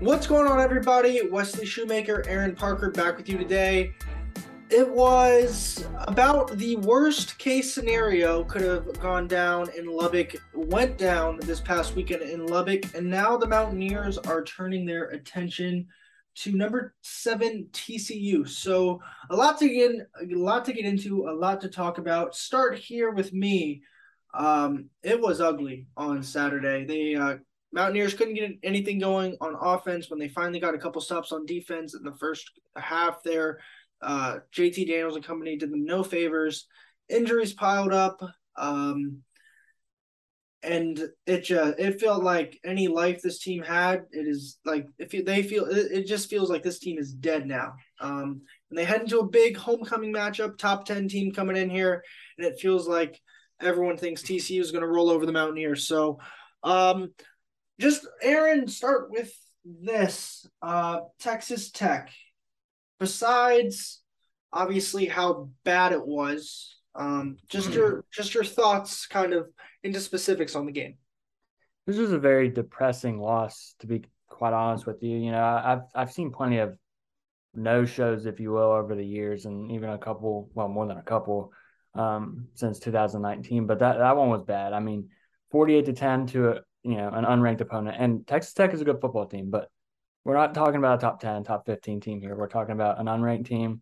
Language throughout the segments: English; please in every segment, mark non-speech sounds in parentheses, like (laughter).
What's going on, everybody? Wesley Shoemaker, Aaron Parker back with you today. It was about the worst case scenario could have gone down in Lubbock, went down this past weekend in Lubbock, and now the Mountaineers are turning their attention to number seven TCU. So a lot to get a lot to get into, a lot to talk about. Start here with me. Um, it was ugly on Saturday. They uh, Mountaineers couldn't get anything going on offense when they finally got a couple stops on defense in the first half there. Uh, JT Daniels and company did them no favors. Injuries piled up. Um, and it just it felt like any life this team had it is like if they feel it, it just feels like this team is dead now um and they head into a big homecoming matchup top 10 team coming in here and it feels like everyone thinks tcu is going to roll over the mountaineers so um just Aaron, start with this. Uh, Texas Tech. Besides, obviously, how bad it was, um, just your hmm. just your thoughts, kind of into specifics on the game. This was a very depressing loss, to be quite honest with you. You know, I've I've seen plenty of no shows, if you will, over the years, and even a couple, well, more than a couple, um, since 2019. But that that one was bad. I mean, 48 to 10 to a you know an unranked opponent. And Texas Tech is a good football team, but we're not talking about a top 10, top 15 team here. We're talking about an unranked team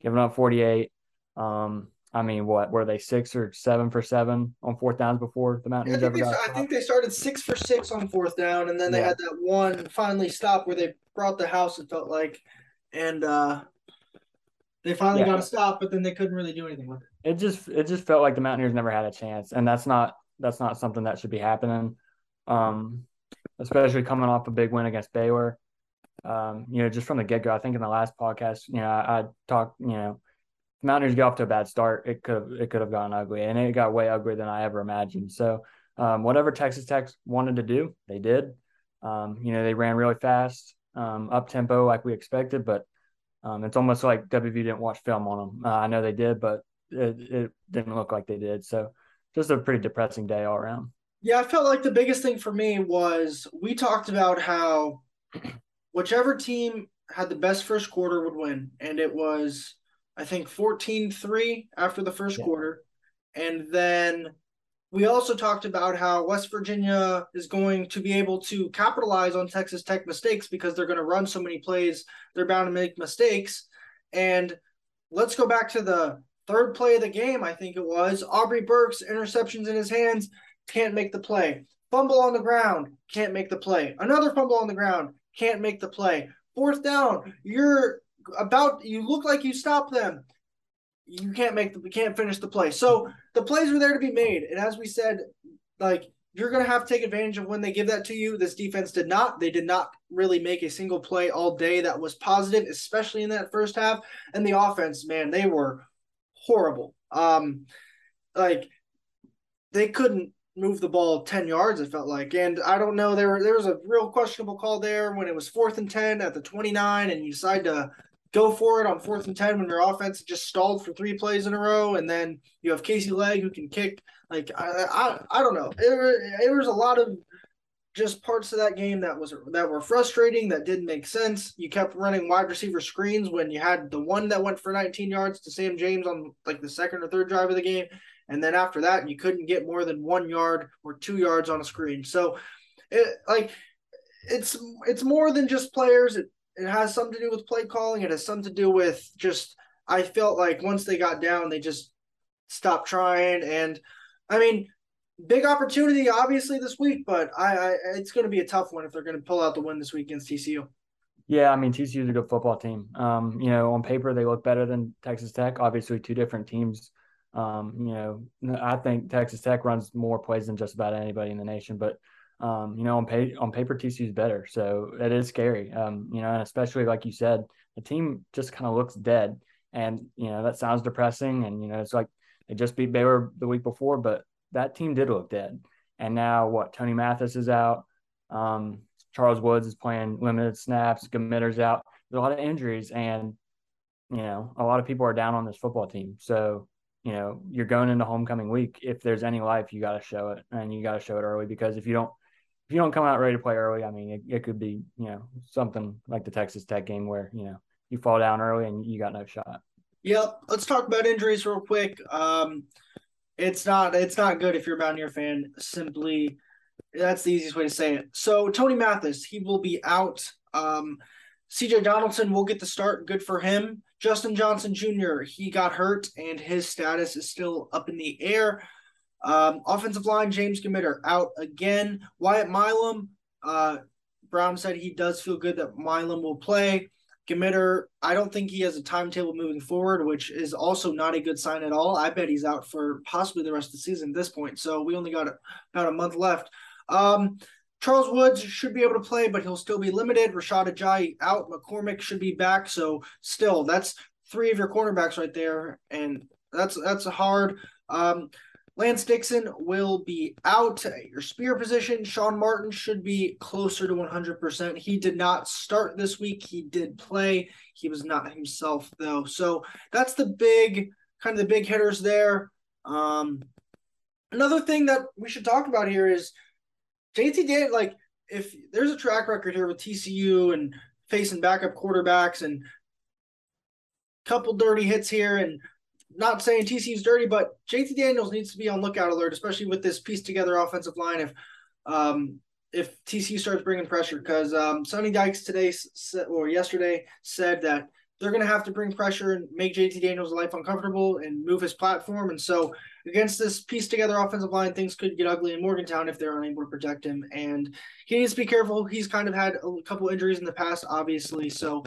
giving up 48. Um, I mean, what were they six or seven for seven on fourth downs before the Mountaineers yeah, ever got? I think they started six for six on fourth down, and then they yeah. had that one finally stop where they brought the house. It felt like, and uh, they finally yeah. got a stop, but then they couldn't really do anything with it. It just it just felt like the Mountaineers never had a chance, and that's not that's not something that should be happening um, especially coming off a big win against Baylor. Um, you know, just from the get go, I think in the last podcast, you know, I, I talked, you know, Mountaineers get off to a bad start. It could have it could have gone ugly, and it got way uglier than I ever imagined. So, um, whatever Texas Tech wanted to do, they did. Um, you know, they ran really fast, um, up tempo like we expected, but um, it's almost like WV didn't watch film on them. Uh, I know they did, but it, it didn't look like they did. So, just a pretty depressing day all around. Yeah, I felt like the biggest thing for me was we talked about how whichever team had the best first quarter would win. And it was, I think, 14 3 after the first yeah. quarter. And then we also talked about how West Virginia is going to be able to capitalize on Texas Tech mistakes because they're going to run so many plays. They're bound to make mistakes. And let's go back to the third play of the game, I think it was. Aubrey Burks, interceptions in his hands can't make the play. Fumble on the ground, can't make the play. Another fumble on the ground, can't make the play. Fourth down, you're about you look like you stop them. You can't make the can't finish the play. So the plays were there to be made. And as we said, like you're gonna have to take advantage of when they give that to you. This defense did not. They did not really make a single play all day that was positive, especially in that first half. And the offense, man, they were horrible. Um, like they couldn't move the ball 10 yards it felt like. And i don't know there there was a real questionable call there when it was fourth and 10 at the 29 and you decide to go for it on fourth and 10 when your offense just stalled for three plays in a row and then you have casey legg who can kick. Like i i, I don't know. It, it was a lot of just parts of that game that was that were frustrating that didn't make sense. You kept running wide receiver screens when you had the one that went for 19 yards to sam james on like the second or third drive of the game. And then after that you couldn't get more than one yard or two yards on a screen. So it like it's it's more than just players. It, it has something to do with play calling. It has something to do with just i felt like once they got down they just stopped trying. And i mean big opportunity obviously this week but i, I it's going to be a tough one if they're going to pull out the win this week against tcu yeah, I mean TCU is a good football team. Um, you know, on paper they look better than Texas Tech. Obviously, two different teams um, you know, I think Texas Tech runs more plays than just about anybody in the nation, but um, you know, on pay, on paper, TCU is better, so it is scary. Um, you know, and especially like you said, the team just kind of looks dead, and you know that sounds depressing. And you know, it's like they just beat Baylor the week before, but that team did look dead. And now what? Tony Mathis is out. Um, Charles Woods is playing limited snaps. Gmiter's out. There's a lot of injuries, and you know, a lot of people are down on this football team. So you know you're going into homecoming week if there's any life you got to show it and you got to show it early because if you don't if you don't come out ready to play early, I mean, it, it could be you know something like the Texas Tech game where you know you fall down early and you got no shot. Yep. Let's talk about injuries real quick. Um, it's not it's not good if you're a Mountaineer fan. Simply, that's the easiest way to say it. So Tony Mathis, he will be out. Um, CJ Donaldson will get the start. Good for him. Justin Johnson Jr. He got hurt and his status is still up in the air. Um, offensive line James Gmiter out again. Wyatt Milum. Uh, Brown said he does feel good that Milum will play. Gmiter, I don't think he has a timetable moving forward, which is also not a good sign at all. I bet he's out for possibly the rest of the season at this point. So we only got about a month left. Um, Charles Woods should be able to play, but he'll still be limited. Rashad Ajayi out. McCormick should be back. So still, that's three of your cornerbacks right there, and that's that's a hard. Um, Lance Dixon will be out at your spear position. Sean Martin should be closer to 100%. He did not start this week. He did play. He was not himself, though. So that's the big, kind of the big hitters there. Um, another thing that we should talk about here is JT did like, if there's a track record here with TCU and facing backup quarterbacks and a couple dirty hits here and not saying TCU's dirty, but JT Daniels needs to be on lookout alert, especially with this piece together offensive line. If um, if TCU starts bringing pressure, because um, Sonny Dykes today or yesterday said that they're going to have to bring pressure and make JT Daniels' life uncomfortable and move his platform. And so, against this piece together offensive line, things could get ugly in Morgantown if they're unable to protect him. And he needs to be careful. He's kind of had a couple injuries in the past, obviously. So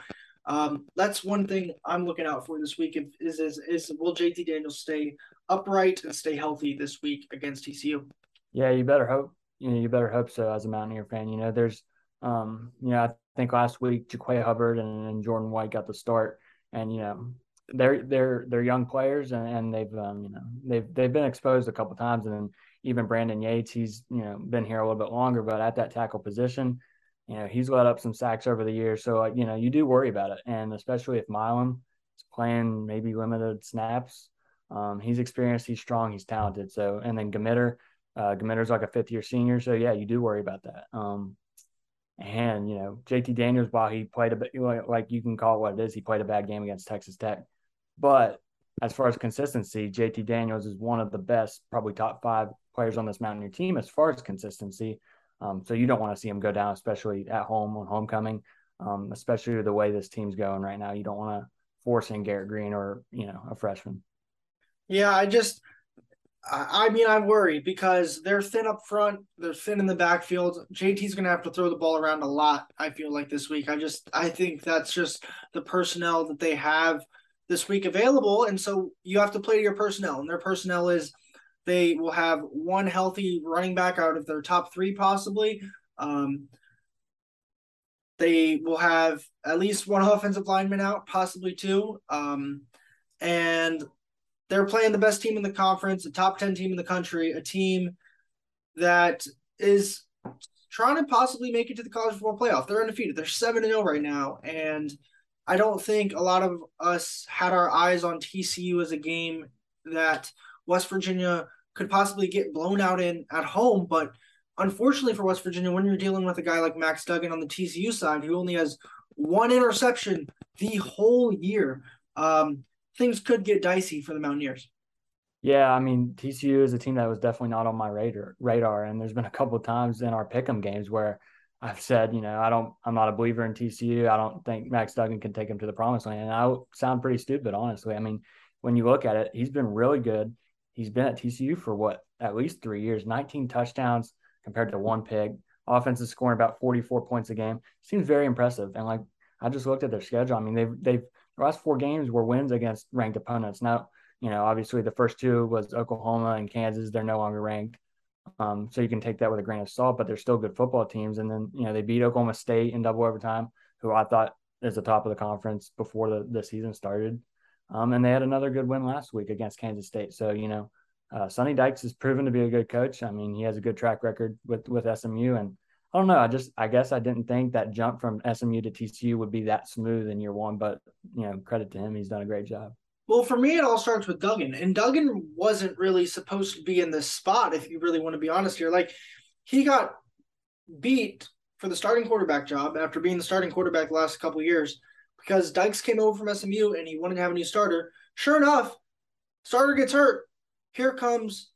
um, that's one thing I'm looking out for this week. Is is is will JT Daniels stay upright and stay healthy this week against TCU? Yeah, you better hope. You know, you better hope so. As a Mountaineer fan, you know, there's, um, you know, I think last week Jaquay Hubbard and, and Jordan White got the start, and you know, they're they're they're young players and, and they've um, you know they've they've been exposed a couple times, and even Brandon Yates, he's you know been here a little bit longer, but at that tackle position, you know, he's let up some sacks over the years. So, you know, you do worry about it. And especially if Milum is playing maybe limited snaps, um, he's experienced, he's strong, he's talented. So, and then Gmiter, uh, Gmiter's like a fifth year senior. So, yeah, you do worry about that. Um, and, you know, JT Daniels, while he played a bit, like you can call it what it is, he played a bad game against Texas Tech. But as far as consistency, JT Daniels is one of the best, probably top five players on this Mountaineer team as far as consistency. Um, so you don't want to see him go down, especially at home on homecoming, um, especially the way this team's going right now. You don't want to force in Garrett Green or you know a freshman. Yeah, I just, I mean, I'm worried because they're thin up front, they're thin in the backfield. JT's going to have to throw the ball around a lot. I feel like this week. I just, I think that's just the personnel that they have this week available, and so you have to play to your personnel, and their personnel is they will have one healthy running back out of their top three, possibly. Um, they will have at least one offensive lineman out, possibly two. Um, and they're playing the best team in the conference, a top 10 team in the country, a team that is trying to possibly make it to the college football playoff. They're undefeated. They're 7 0 right now. And I don't think a lot of us had our eyes on TCU as a game that West Virginia could possibly get blown out in at home. But unfortunately for West Virginia, when you're dealing with a guy like Max Duggan on the TCU side, who only has one interception the whole year, um, things could get dicey for the Mountaineers. Yeah, I mean TCU is a team that was definitely not on my radar. Radar, and there's been a couple times in our pick'em games where I've said, you know, I don't, I'm not a believer in TCU. I don't think Max Duggan can take him to the promised land. And I sound pretty stupid, honestly. I mean, when you look at it, he's been really good. He's been at TCU for what, at least three years, 19 touchdowns compared to one pick. Offense is scoring about 44 points a game. Seems very impressive. And like I just looked at their schedule. I mean, they've they've the last four games were wins against ranked opponents. Now, you know, obviously the first two was Oklahoma and Kansas. They're no longer ranked. Um, so you can take that with a grain of salt, but they're still good football teams. And then, you know, they beat Oklahoma State in double overtime, who I thought is the top of the conference before the, the season started. Um, and they had another good win last week against Kansas State. So, you know, uh, Sonny Dykes has proven to be a good coach. I mean, he has a good track record with, with SMU. And I don't know. I just, I guess I didn't think that jump from SMU to TCU would be that smooth in year one, but, you know, credit to him. He's done a great job. Well, for me, it all starts with Duggan. And Duggan wasn't really supposed to be in this spot, if you really want to be honest here. Like, he got beat for the starting quarterback job after being the starting quarterback the last couple years because Dykes came over from SMU and he wanted to have a new starter. Sure enough, starter gets hurt. Here comes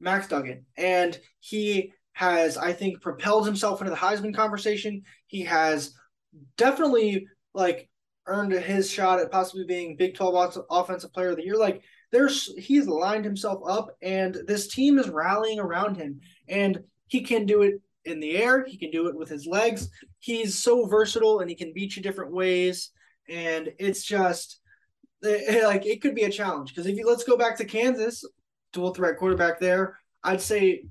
Max Duggan. And he has, I think, propelled himself into the Heisman conversation. He has definitely like earned his shot at possibly being Big 12 offensive player of the year. Like there's he's lined himself up and this team is rallying around him and he can do it in the air, he can do it with his legs. He's so versatile and he can beat you different ways and it's just eh, like it could be a challenge because if you let's go back to Kansas, dual threat quarterback there, I'd say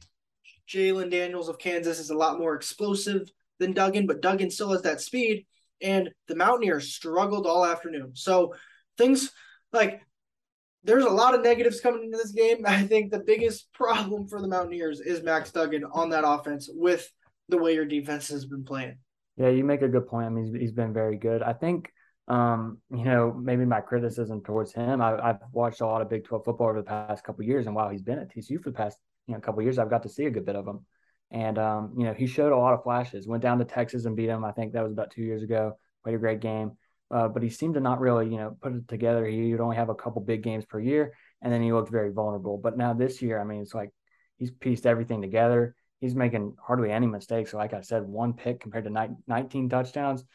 Jalon Daniels of Kansas is a lot more explosive than Duggan, but Duggan still has that speed. And the Mountaineers struggled all afternoon. So things like there's a lot of negatives coming into this game. (laughs) I think the biggest problem for the Mountaineers is Max Duggan on that offense with the way your defense has been playing. Yeah, you make a good point. I mean, he's, he's been very good. I think, um, you know, maybe my criticism towards him, I, have watched a lot of Big 12 football over the past couple years, and while he's been at TCU for the past, you know, couple years, I've got to see a good bit of him. And, um, you know, he showed a lot of flashes, went down to Texas and beat him. I think that was about two years ago. Played a great game. Uh, but he seemed to not really, you know, put it together. He would only have a couple big games per year, and then he looked very vulnerable. But now this year, I mean, it's like he's pieced everything together. He's making hardly any mistakes. So like I said, one pick compared to 19 touchdowns.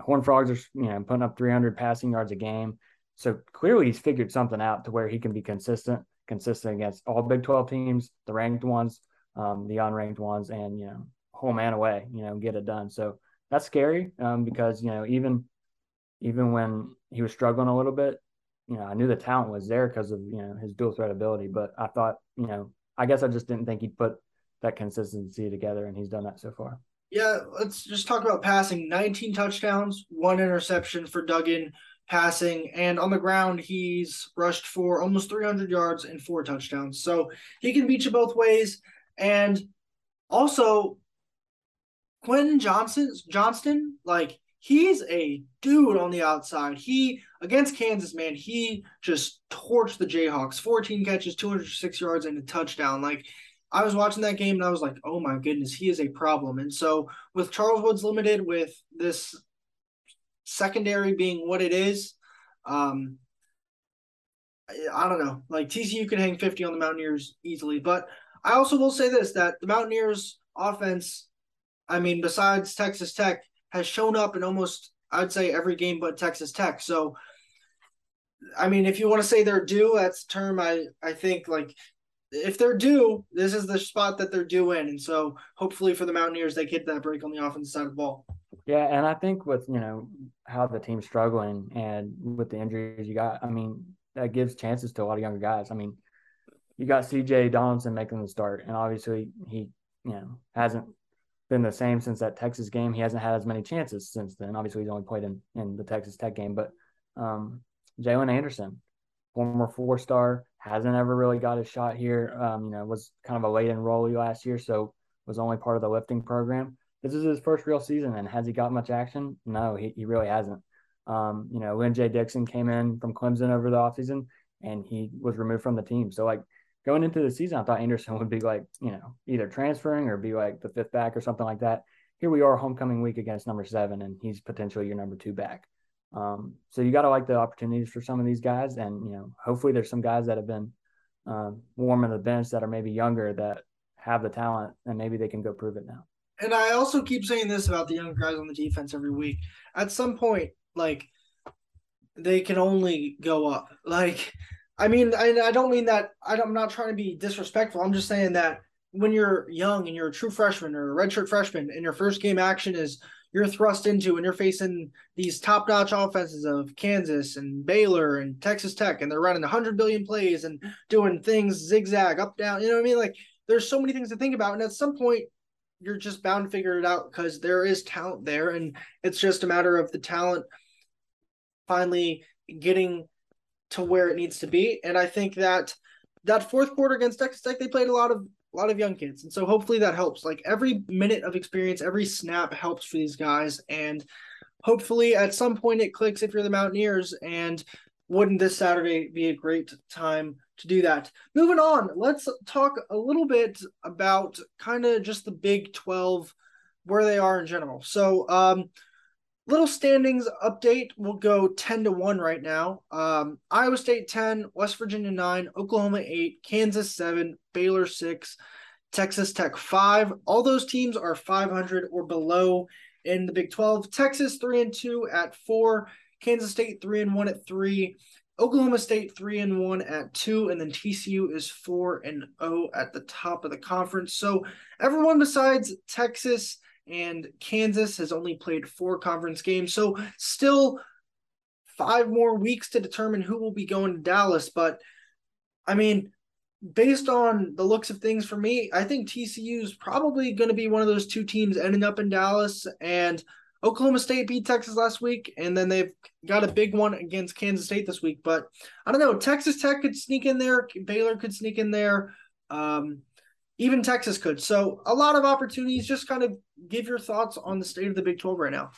Horn Frogs are, you know, putting up 300 passing yards a game. So clearly he's figured something out to where he can be consistent, consistent against all Big 12 teams, the ranked ones, um, the unranked ones, and, you know, home and away, you know, get it done. So that's scary um, because, you know, even – even when he was struggling a little bit, you know, I knew the talent was there because of, you know, his dual threat ability. But I thought, you know, I guess I just didn't think he'd put that consistency together, and he's done that so far. Yeah, let's just talk about passing 19 touchdowns, one interception for Duggan passing, and on the ground, he's rushed for almost 300 yards and four touchdowns. So he can beat you both ways. And also, Quentin Johnson, Johnston, like he's a dude on the outside. He against Kansas, man, he just torched the Jayhawks. 14 catches, 206 yards, and a touchdown. Like I was watching that game and I was like, oh my goodness, he is a problem. And so with Charles Woods limited, with this secondary being what it is, um, I don't know. Like TCU could hang 50 on the Mountaineers easily. But I also will say this that the Mountaineers offense, I mean, besides Texas Tech, has shown up in almost I'd say every game but Texas Tech. So I mean, if you want to say they're due, that's term I I think like if they're due, this is the spot that they're due in, and so hopefully for the Mountaineers they get that break on the offensive side of the ball. Yeah, and I think with you know how the team's struggling and with the injuries you got, I mean that gives chances to a lot of younger guys. I mean, you got C.J. Donaldson making the start, and obviously he you know hasn't been the same since that Texas game. He hasn't had as many chances since then. Obviously, he's only played in, in the Texas Tech game, but um, Jaylen Anderson, former four star, hasn't ever really got a shot here. Um, you know, was kind of a late enrollee last year, so was only part of the lifting program. This is his first real season, and has he got much action? No, he, he really hasn't. Um, you know, Lyn-J Dixon came in from Clemson over the offseason, and he was removed from the team. So, like, going into the season, I thought Anderson would be like, you know, either transferring or be like the fifth back or something like that. Here we are, homecoming week against number seven, and he's potentially your number two back. Um, so you got to like the opportunities for some of these guys, and you know, hopefully there's some guys that have been um, warming the bench that are maybe younger that have the talent, and maybe they can go prove it now. And I also keep saying this about the young guys on the defense every week. At some point, like they can only go up. Like I mean, I, I don't mean that. I'm not trying to be disrespectful. I'm just saying that when you're young and you're a true freshman or a redshirt freshman, and your first game action is you're thrust into and you're facing these top notch offenses of Kansas and Baylor and Texas Tech, and they're running 100 billion plays and doing things zigzag, up, down. You know what I mean? Like, there's so many things to think about. And at some point, you're just bound to figure it out because there is talent there. And it's just a matter of the talent finally getting to where it needs to be. And I think that that fourth quarter against Texas Tech, they played a lot of a lot of young kids, and so hopefully that helps. Like every minute of experience, every snap helps for these guys, and hopefully at some point it clicks if you're the Mountaineers. And wouldn't this Saturday be a great time to do that. Moving on, let's talk a little bit about kind of just the Big 12, where they are in general. So, um, little standings update. We'll go 10 to 1 right now. Um, Iowa State 10, West Virginia 9, Oklahoma 8, Kansas 7, Baylor 6, Texas Tech 5. All those teams are 500 or below in the Big 12. Texas 3 and 2 at 4, Kansas State 3 and 1 at 3. Oklahoma State 3 and 1 at 2 and then TCU is 4 and 0 at the top of the conference. So everyone besides Texas and Kansas has only played four conference games. So still five more weeks to determine who will be going to Dallas. But I mean, based on the looks of things for me, I think TCU is probably going to be one of those two teams ending up in Dallas. And Oklahoma State beat Texas last week, and then they've got a big one against Kansas State this week. But I don't know. Texas Tech could sneak in there. Baylor could sneak in there. Um, even Texas could. So a lot of opportunities. Just kind of give your thoughts on the state of the Big 12 right now.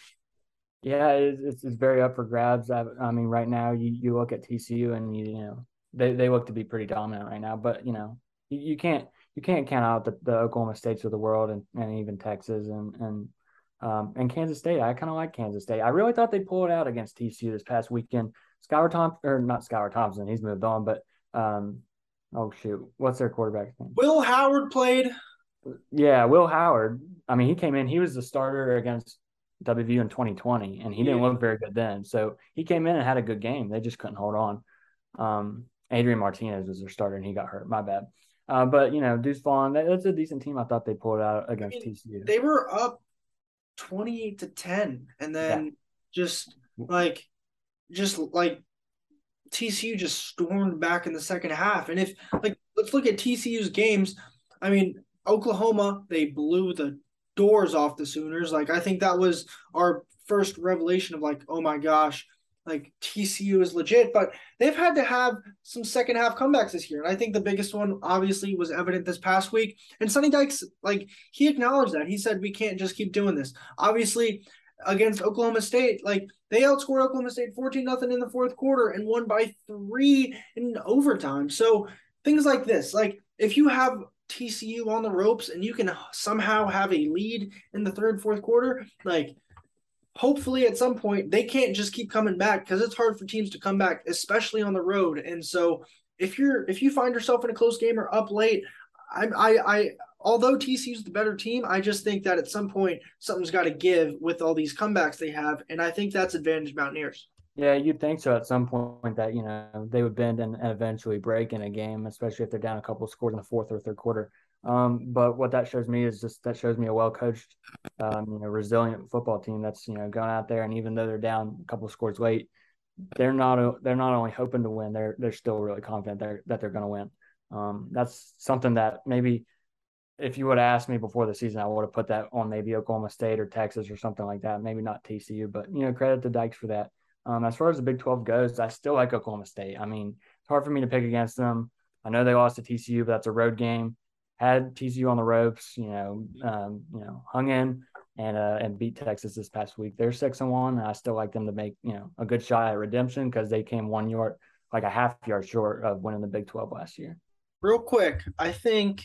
Yeah, it's, it's very up for grabs. I, I, mean, right now you, you look at TCU and you, you know they, they look to be pretty dominant right now. But you know you, you can't you can't count out the, the Oklahoma States of the world and, and even Texas and and um, and Kansas State. I kind of like Kansas State. I really thought they'd pull it out against TCU this past weekend. Skylar Thompson or not Skylar Thompson, he's moved on, but um, oh shoot, what's their quarterback's name? Will Howard played. Yeah, Will Howard. I mean, he came in. He was the starter against WVU in 2020, and he didn't look very good then. So he came in and had a good game. They just couldn't hold on. Um, Adrian Martinez was their starter, and he got hurt. My bad. Uh, but you know, Deuce Vaughn, that's a decent team. I thought they pulled out against I mean, TCU. They were up 28 to 10, and then yeah. just like, just like TCU just stormed back in the second half. And if like, let's look at TCU's games. I mean, Oklahoma, they blew the doors off the Sooners. Like I think that was our first revelation of like, oh my gosh, like TCU is legit. But they've had to have some second half comebacks this year, and I think the biggest one obviously was evident this past week. And Sonny Dykes, like he acknowledged that he said we can't just keep doing this. Obviously. Against Oklahoma State, like they outscored Oklahoma State 14 nothing in the fourth quarter and won by three in overtime. So things like this, like if you have TCU on the ropes and you can somehow have a lead in the third, fourth quarter, like hopefully at some point they can't just keep coming back because it's hard for teams to come back, especially on the road. And so if you're if you find yourself in a close game or up late, I I, I although TCU's the better team, I just think that at some point something's got to give with all these comebacks they have, and I think that's advantage Mountaineers. Yeah, you'd think so at some point that, you know, they would bend and, eventually break in a game, especially if they're down a couple scores in the fourth or third quarter. Um, but what that shows me is just that shows me a well coached, um, you know, resilient football team that's, you know, going out there and even though they're down a couple scores late, they're not they're not only hoping to win, they're they're still really confident they're, that they're going to win. Um, that's something that maybe if you would have asked me before the season, I would have put that on maybe Oklahoma State or Texas or something like that. Maybe not TCU, but you know, credit to Dykes for that. Um, as far as the Big 12 goes, I still like Oklahoma State. I mean, it's hard for me to pick against them. I know they lost to TCU, but that's a road game. Had TCU on the ropes, you know, um, you know, hung in and uh, and beat Texas this past week. They're six and one. And I still like them to make you know a good shot at redemption because they came one yard, like a half yard short of winning the Big 12 last year. Real quick, I think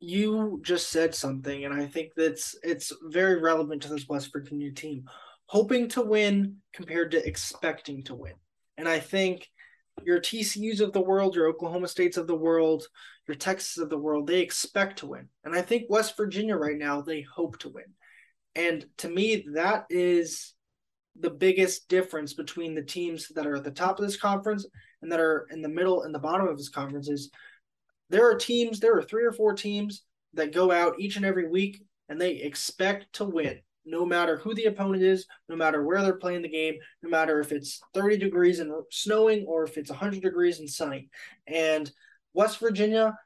you just said something, and I think that's it's very relevant to this West Virginia team hoping to win compared to expecting to win. And I think your TCUs of the world, your Oklahoma States of the world, your Texas of the world, they expect to win. And I think West Virginia right now, they hope to win. And to me, that is the biggest difference between the teams that are at the top of this conference and that are in the middle and the bottom of this conference is there are teams, there are three or four teams that go out each and every week and they expect to win no matter who the opponent is, no matter where they're playing the game, no matter if it's 30 degrees and snowing or if it's 100 degrees and sunny. And West Virginia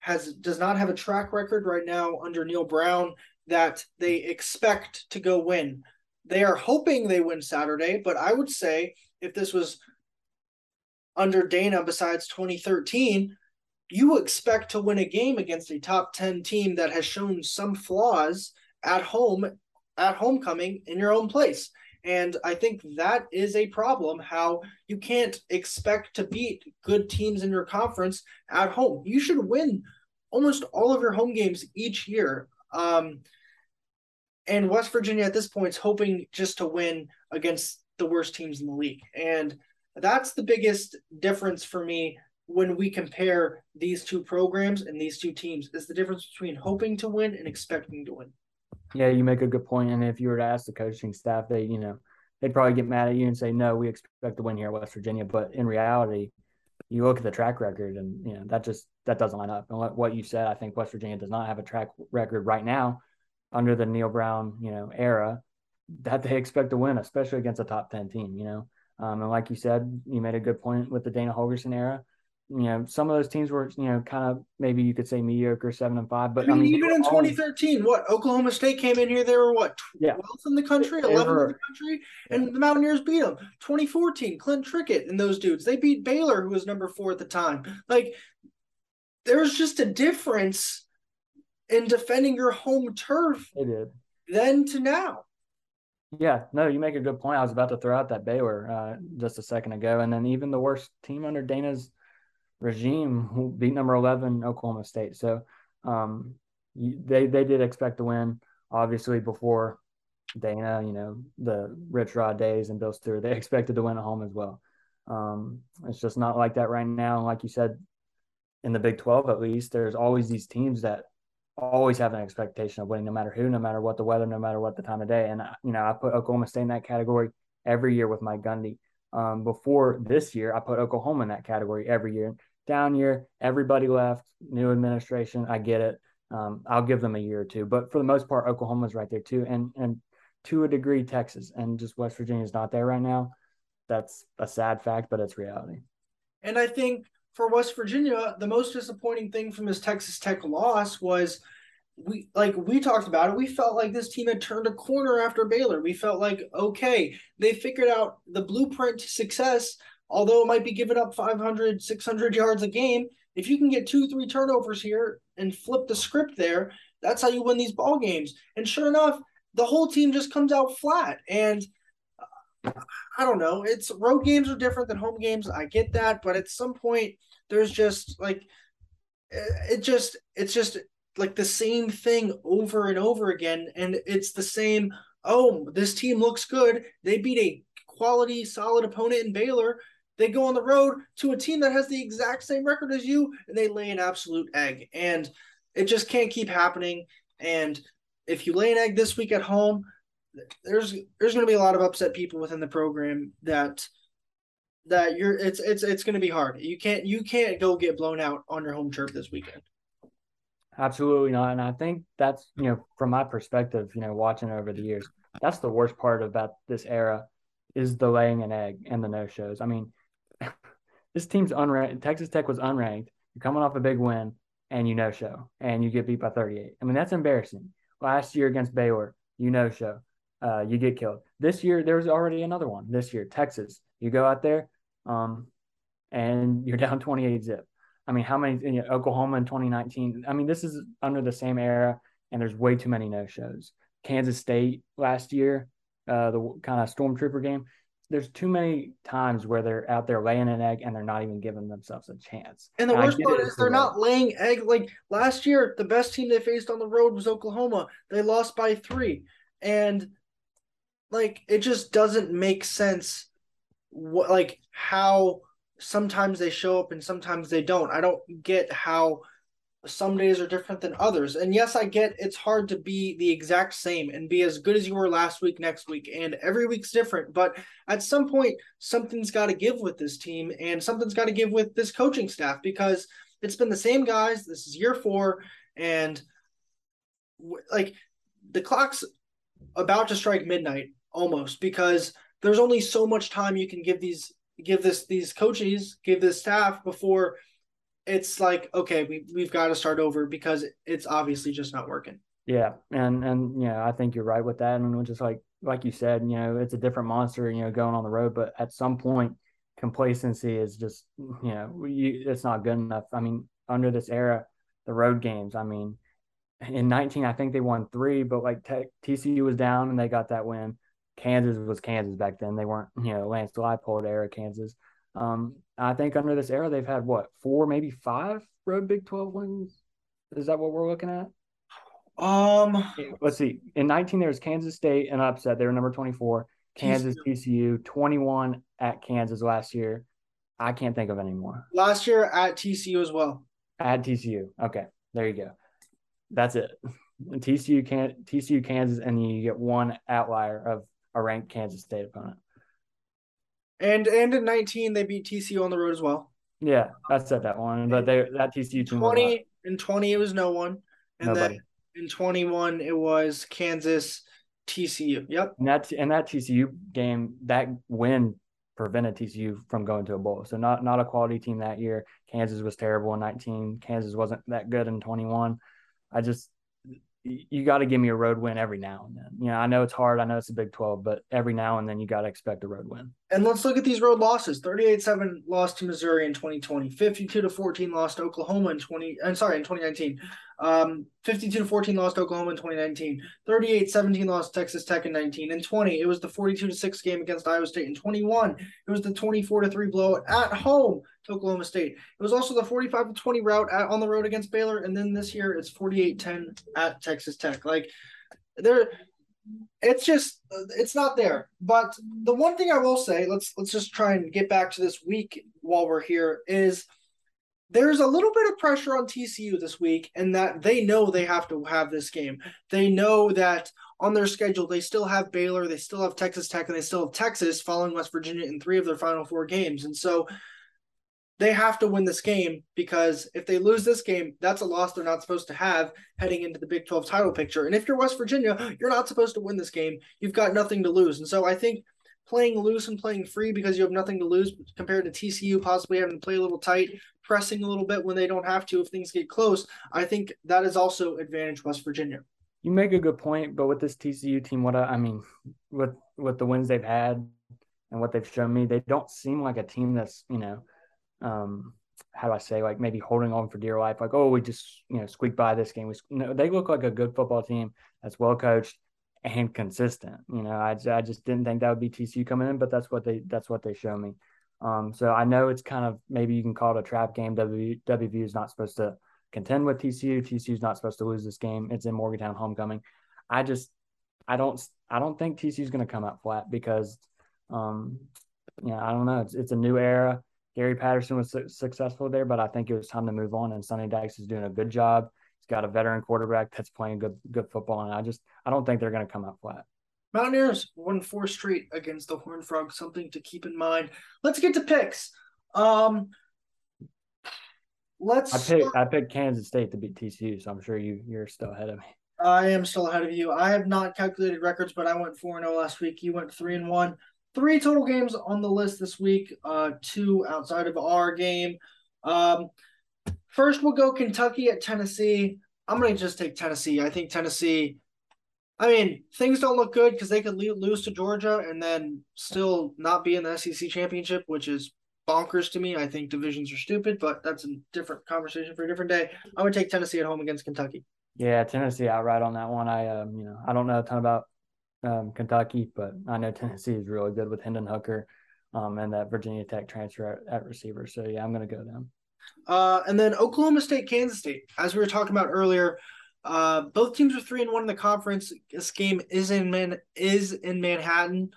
has does not have a track record right now under Neal Brown that they expect to go win. They are hoping they win Saturday, but I would say if this was under Dana besides 2013, you expect to win a game against a top 10 team that has shown some flaws at home at homecoming in your own place. And I think that is a problem how you can't expect to beat good teams in your conference at home. You should win almost all of your home games each year. Um, and West Virginia at this point is hoping just to win against the worst teams in the league. And that's the biggest difference for me when we compare these two programs and these two teams is the difference between hoping to win and expecting to win. Yeah, you make a good point. And if you were to ask the coaching staff, they, you know, they'd probably get mad at you and say, no, we expect to win here at West Virginia. But in reality, you look at the track record and, you know, that just, that doesn't line up. And what you said, I think West Virginia does not have a track record right now under the Neal Brown, you know, era that they expect to win, especially against a top 10 team, you know. Um, and like you said, you made a good point with the Dana Holgorsen era you know, some of those teams were, you know, kind of maybe you could say mediocre, seven and five. But I mean, I mean even in 2013, what Oklahoma State came in here, they were what 12th yeah. in the country, 11th in the country, and the Mountaineers beat them. 2014, Clint Trickett and those dudes, they beat Baylor, who was number four at the time. Like, there's just a difference in defending your home turf. They did. Then to now. Yeah, no, you make a good point. I was about to throw out that Baylor uh, just a second ago, and then even the worst team under Dana's regime who beat number 11 Oklahoma State. So um, they they did expect to win. Obviously, before Dana, you know, the Rich Rod days and Bill Stewart, they (laughs) expected to win at home as well. Um, it's just not like that right now. Like you said, in the Big 12 at least, there's always these teams that always have an expectation of winning, no matter who, no matter what the weather, no matter what the time of day. And you know, I put Oklahoma State in that category every year with Mike Gundy. Um, before this year, I put Oklahoma in that category every year down year. Everybody left, new administration. I get it. Um, I'll give them a year or two, but for the most part, Oklahoma's right there too, and and to a degree, Texas and just West Virginia's not there right now. That's a sad fact, but it's reality. And I think for West Virginia, the most disappointing thing from this Texas Tech loss was we like we talked about it. We felt like this team had turned a corner after Baylor. We felt like okay, they figured out the blueprint to success although it might be giving up 500, 600 yards a game, if you can get two, three turnovers here and flip the script there, that's how you win these ball games. And sure enough, the whole team just comes out flat. And uh, I don't know. It's road games are different than home games. I get that, but at some point, there's just like it just it's just like the same thing over and over again, and it's the same. Oh, this team looks good. They beat a quality, solid opponent in Baylor. They go on the road to a team that has the exact same record as you, and they lay an absolute egg. And it just can't keep happening. And if you lay an egg this week at home, there's there's going to be a lot of upset people within the program that that you're it's it's it's going to be hard. You can't you can't go get blown out on your home turf this weekend. Absolutely not. And I think that's, you know, from my perspective, you know, watching over the years, that's the worst part about this era is the laying an egg and the no shows. I mean, this team's unranked. Texas Tech was unranked. You're coming off a big win and you no show and you get beat by 38. I mean, that's embarrassing. Last year against Baylor, you no show, uh, you get killed. This year, there's already another one. This year, Texas, you go out there um, and you're down 28 zip. I mean, how many, you know, Oklahoma in 2019? I mean, this is under the same era and there's way too many no shows. Kansas State last year, uh, the kind of stormtrooper game there's too many times where they're out there laying an egg and they're not even giving themselves a chance. And the and worst part is they're not laying egg. Like last year, the best team they faced on the road was Oklahoma. They lost by three, and like it just doesn't make sense. What like how sometimes they show up and sometimes they don't. I don't get how some days are different than others. And yes, I get it's hard to be the exact same and be as good as you were last week, next week, and every week's different. But at some point, something's got to give with this team and something's got to give with this coaching staff because it's been the same guys. This is year four, and like the clock's about to strike midnight almost because there's only so much time you can give these give this these coaches give this staff before it's like okay, we we've got to start over because it's obviously just not working. Yeah, and and yeah, I think you're right with that, and just like like you said, you know it's a different monster, you know, going on the road, but at some point complacency is just you know you, it's not good enough. I mean, under this era, the road games. I mean, in 19, I think they won three, but like TCU was down and they got that win. Kansas was Kansas back then. They weren't, you know, Lance Leipold era Kansas. Um, I think under this era, they've had what four, maybe five road Big Twelve wins. Is that what we're looking at? Um, let's see. In 19, there was Kansas State and upset. They were number 24. Kansas TCU 21 at Kansas last year. I can't think of any more. Last year at TCU as well. At TCU. Okay, there you go. That's it. TCU can TCU Kansas, and you get one outlier of a ranked Kansas State opponent. And and in 19 they beat TCU on the road as well. Yeah, I said that one, but they that TCU team 20 in 20 it was no one, and Nobody. then in 21 it was Kansas TCU. Yep. And that and that TCU game, that win prevented TCU from going to a bowl. So not not a quality team that year. Kansas was terrible in 19. Kansas wasn't that good in 21. I just you got to give me a road win every now and then. You know, I know it's hard. I know it's a Big 12, but every now and then you got to expect a road win. And let's look at these road losses. 38-7 lost to Missouri in 2020. 52 to 14 lost to Oklahoma in 20 I'm sorry, in 2019. Um, 52 to 14 lost Oklahoma in 2019. 38 17 lost Texas Tech in 19. And 20, it was the 42 to 6 game against Iowa State. In 21, it was the 24 to 3 blowout at home to Oklahoma State. It was also the 45 to 20 route at, on the road against Baylor. And then this year, it's 48 10 at Texas Tech. Like, there. It's just it's not there. But the one thing I will say, let's let's just try and get back to this week while we're here is there's a little bit of pressure on TCU this week, and that they know they have to have this game. They know that on their schedule, they still have Baylor, they still have Texas Tech, and they still have Texas following West Virginia in three of their final four games. And so they have to win this game because if they lose this game, that's a loss they're not supposed to have heading into the Big 12 title picture. And if you're West Virginia, you're not supposed to win this game. You've got nothing to lose. And so I think playing loose and playing free because you have nothing to lose compared to TCU possibly having to play a little tight, pressing a little bit when they don't have to if things get close. I think that is also advantage West Virginia. You make a good point, but with this TCU team, what I, I mean, with with the wins they've had and what they've shown me, they don't seem like a team that's you know, um, how do I say, like maybe holding on for dear life, like oh we just you know squeak by this game. We no, they look like a good football team that's well coached and consistent. You know, I, I just didn't think that would be TCU coming in, but that's what they that's what they show me. Um, so I know it's kind of maybe you can call it a trap game. W, WVU is not supposed to contend with TCU. TCU is not supposed to lose this game. It's in Morgantown homecoming. I just I don't I don't think TCU is going to come out flat because um, yeah I don't know it's it's a new era. Gary Patterson was su- successful there, but I think it was time to move on. And Sonny Dykes is doing a good job He's got a veteran quarterback that's playing good good football, and I just I don't think they're going to come out flat. Mountaineers won four straight against the Horned Frogs. Something to keep in mind. Let's get to picks. Um, let's. I picked I picked Kansas State to beat TCU, so I'm sure you you're still ahead of me. I am still ahead of you. I have not calculated records, but I went four and zero oh last week. You went three and one. Three total games on the list this week. Uh, two outside of our game. Um, First, we'll go Kentucky at Tennessee. I'm going to just take Tennessee. I think Tennessee. I mean, things don't look good because they could lose to Georgia and then still not be in the SEC championship, which is bonkers to me. I think divisions are stupid, but that's a different conversation for a different day. I would take Tennessee at home against Kentucky. Yeah, Tennessee outright on that one. I um, you know, I don't know a ton about um, Kentucky, but I know Tennessee is really good with Hendon Hooker um, and that Virginia Tech transfer at, at receiver. So yeah, I'm going to go them. Uh, and then Oklahoma State, Kansas State. As we were talking about earlier, uh, both teams are three and one in the conference. This game is in Man is in Manhattan.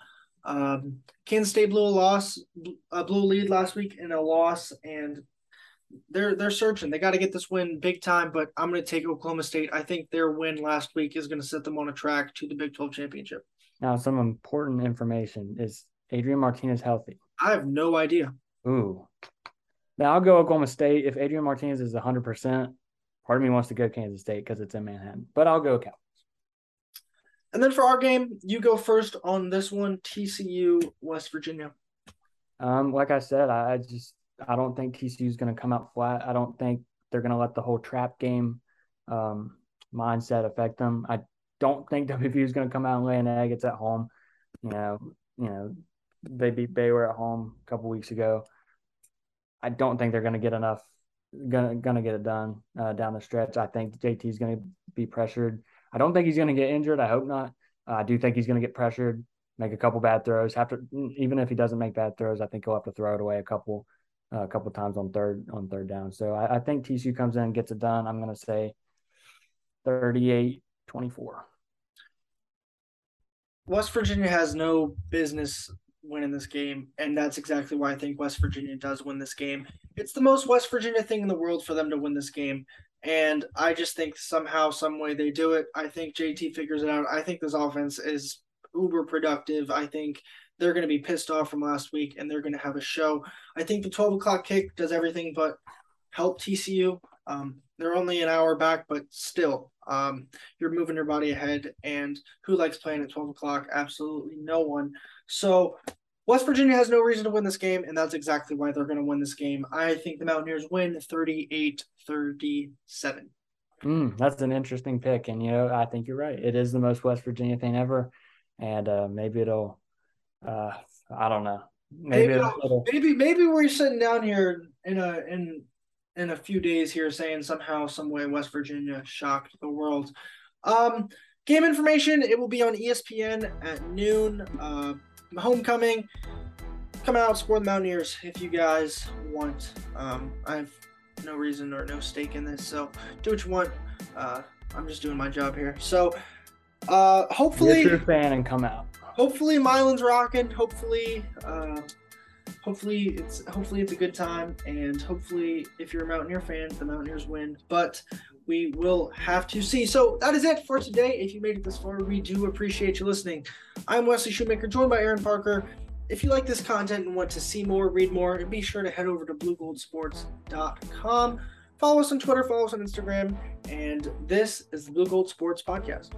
Um, Kansas State blew a loss, uh, blew a lead last week in a loss, and they're they're searching. They got to get this win big time. But I'm going to take Oklahoma State. I think their win last week is going to set them on a track to the Big 12 championship. Now, some important information is Adrian Martinez healthy? I have no idea. Ooh, now I'll go Oklahoma State if Adrian Martinez is 100. percent Part of me wants to go Kansas State because it's in Manhattan, but I'll go Cowboys. And then for our game, you go first on this one, TCU West Virginia. Um, like I said, I just I don't think TCU is going to come out flat. I don't think they're going to let the whole trap game um, mindset affect them. I don't think (laughs) WVU is going to come out and lay an egg. It's at home. You know, you know, they beat Baylor at home a couple weeks ago. I don't think they're going to get enough, gonna gonna get it done uh, down the stretch. I think JT is going to be pressured. I don't think he's going to get injured. I hope not. Uh, I do think he's going to get pressured. make a couple bad throws. Have to, even if he doesn't make bad throws, I think he'll have to throw it away a couple a couple times on third on third down. So I, I think TCU comes in, gets it done. I'm going to say 38 24. West Virginia has no business winning this game, and that's exactly why I think West Virginia does win this game. It's the most West Virginia thing in the world for them to win this game, and I just think somehow, some way they do it. I think JT figures it out. I think this offense is uber productive. I think they're going to be pissed off from last week, and they're going to have a show. I think the 12 o'clock kick does everything but help TCU. Um, they're only an hour back, but still, um, you're moving your body ahead. And who likes playing at 12 o'clock? Absolutely no one. So West Virginia has no reason to win this game, and that's exactly why they're going to win this game. I think the Mountaineers win 38 37. Mm, that's an interesting pick. And, you know, I think you're right. It is the most West Virginia thing ever. And uh, maybe it'll, uh, I don't know. Maybe maybe, it'll, maybe maybe we're sitting down here in a in in a few days here saying somehow, some way, West Virginia shocked the world. Um, game information, it will be on ESPN at noon. Uh, homecoming, come out, support the Mountaineers if you guys want. Um, I have no reason or no stake in this, so do what you want. Uh, I'm just doing my job here. So, uh, hopefully, you're a true fan and come out. Hopefully, Milan's rocking. Hopefully, uh, hopefully it's hopefully it's a good time, and hopefully, if you're a Mountaineer fan, the Mountaineers win. But we will have to see. So that is it for today. If you made it this far, we do appreciate you listening. I'm Wesley Shoemaker, joined by Aaron Parker. If you like this content and want to see more, read more, and be sure to head over to bluegoldsports.com. Follow us on Twitter, follow us on Instagram, and this is the Blue Gold Sports Podcast.